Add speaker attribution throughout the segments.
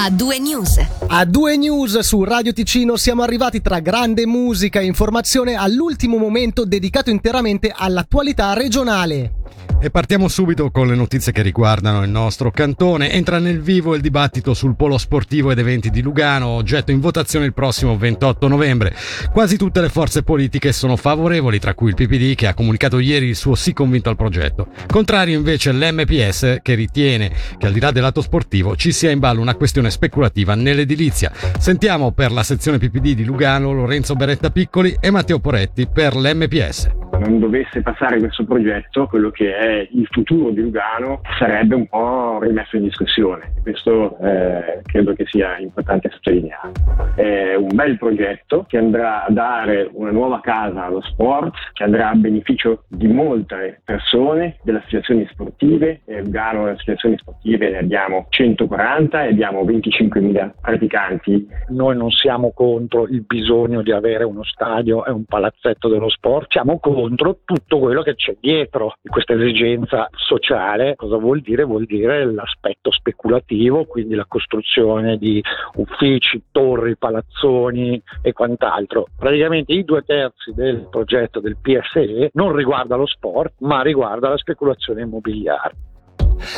Speaker 1: A due news.
Speaker 2: A due news su Radio Ticino siamo arrivati tra grande musica e informazione all'ultimo momento dedicato interamente all'attualità regionale.
Speaker 3: E partiamo subito con le notizie che riguardano il nostro cantone. Entra nel vivo il dibattito sul polo sportivo ed eventi di Lugano, oggetto in votazione il prossimo 28 novembre. Quasi tutte le forze politiche sono favorevoli, tra cui il PPD che ha comunicato ieri il suo sì convinto al progetto. Contrario invece l'MPS che ritiene che al di là del lato sportivo ci sia in ballo una questione speculativa nell'edilizia. Sentiamo per la sezione PPD di Lugano Lorenzo Beretta Piccoli e Matteo Poretti per l'MPS
Speaker 4: non dovesse passare questo progetto, quello che è il futuro di Lugano sarebbe un po' rimesso in discussione. Questo eh, credo che sia importante sottolineare. È un bel progetto che andrà a dare una nuova casa allo sport, che andrà a beneficio di molte persone, delle associazioni sportive. A Lugano le associazioni sportive ne abbiamo 140 e abbiamo 25.000 praticanti.
Speaker 5: Noi non siamo contro il bisogno di avere uno stadio e un palazzetto dello sport, siamo contro contro tutto quello che c'è dietro di questa esigenza sociale. Cosa vuol dire? Vuol dire l'aspetto speculativo, quindi la costruzione di uffici, torri, palazzoni e quant'altro. Praticamente i due terzi del progetto del PSE non riguarda lo sport, ma riguarda la speculazione immobiliare.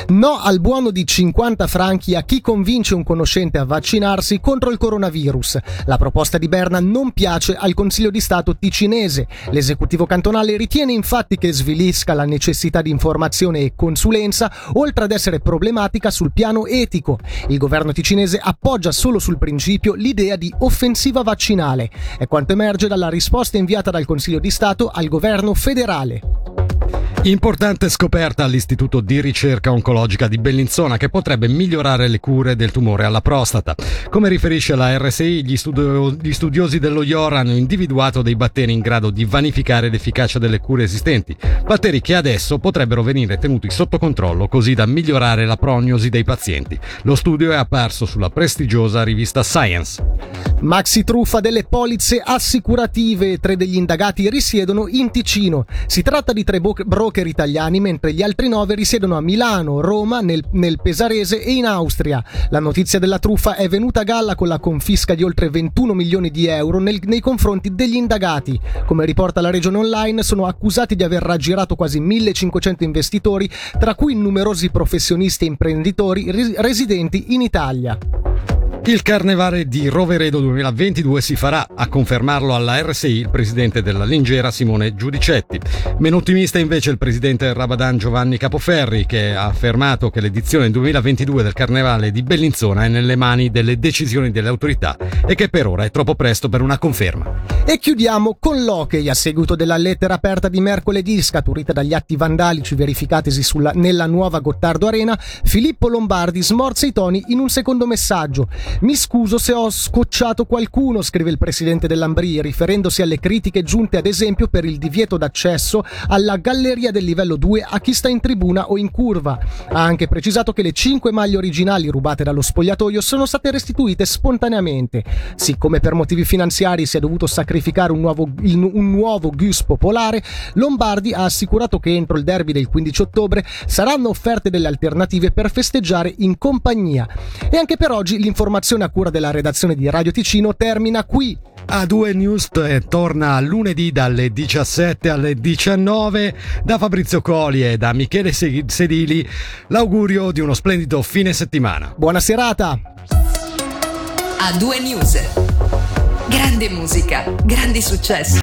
Speaker 2: No al buono di 50 franchi a chi convince un conoscente a vaccinarsi contro il coronavirus. La proposta di Berna non piace al Consiglio di Stato ticinese. L'esecutivo cantonale ritiene infatti che svilisca la necessità di informazione e consulenza, oltre ad essere problematica sul piano etico. Il governo ticinese appoggia solo sul principio l'idea di offensiva vaccinale. È quanto emerge dalla risposta inviata dal Consiglio di Stato al governo federale.
Speaker 3: Importante scoperta all'Istituto di ricerca oncologica di Bellinzona che potrebbe migliorare le cure del tumore alla prostata. Come riferisce la RSI, gli, studio- gli studiosi dello IOR hanno individuato dei batteri in grado di vanificare l'efficacia delle cure esistenti, batteri che adesso potrebbero venire tenuti sotto controllo così da migliorare la prognosi dei pazienti. Lo studio è apparso sulla prestigiosa rivista Science.
Speaker 2: Maxi truffa delle polizze assicurative. Tre degli indagati risiedono in Ticino. Si tratta di tre broker italiani, mentre gli altri nove risiedono a Milano, Roma, nel, nel Pesarese e in Austria. La notizia della truffa è venuta a galla con la confisca di oltre 21 milioni di euro nel, nei confronti degli indagati. Come riporta la regione online, sono accusati di aver raggirato quasi 1500 investitori, tra cui numerosi professionisti e imprenditori residenti in Italia.
Speaker 3: Il carnevale di Roveredo 2022 si farà, a confermarlo alla RSI il presidente della Lingera Simone Giudicetti. Meno ottimista invece il presidente Rabadan Giovanni Capoferri che ha affermato che l'edizione 2022 del carnevale di Bellinzona è nelle mani delle decisioni delle autorità e che per ora è troppo presto per una conferma.
Speaker 2: E chiudiamo con l'hockey a seguito della lettera aperta di mercoledì scaturita dagli atti vandalici verificatisi sulla, nella nuova Gottardo Arena, Filippo Lombardi smorza i toni in un secondo messaggio. Mi scuso se ho scocciato qualcuno, scrive il presidente dell'Ambri, riferendosi alle critiche giunte ad esempio per il divieto d'accesso alla galleria del livello 2 a chi sta in tribuna o in curva. Ha anche precisato che le cinque maglie originali rubate dallo spogliatoio sono state restituite spontaneamente. Siccome per motivi finanziari si è dovuto sacrificare un nuovo, un nuovo Gus popolare, Lombardi ha assicurato che entro il derby del 15 ottobre saranno offerte delle alternative per festeggiare in compagnia. E anche per oggi l'informazione a cura della redazione di Radio Ticino termina qui.
Speaker 3: A2 News torna lunedì dalle 17 alle 19 da Fabrizio Coli e da Michele Sedili. L'augurio di uno splendido fine settimana.
Speaker 2: Buona serata.
Speaker 1: A2 News. Grande musica, grandi successi.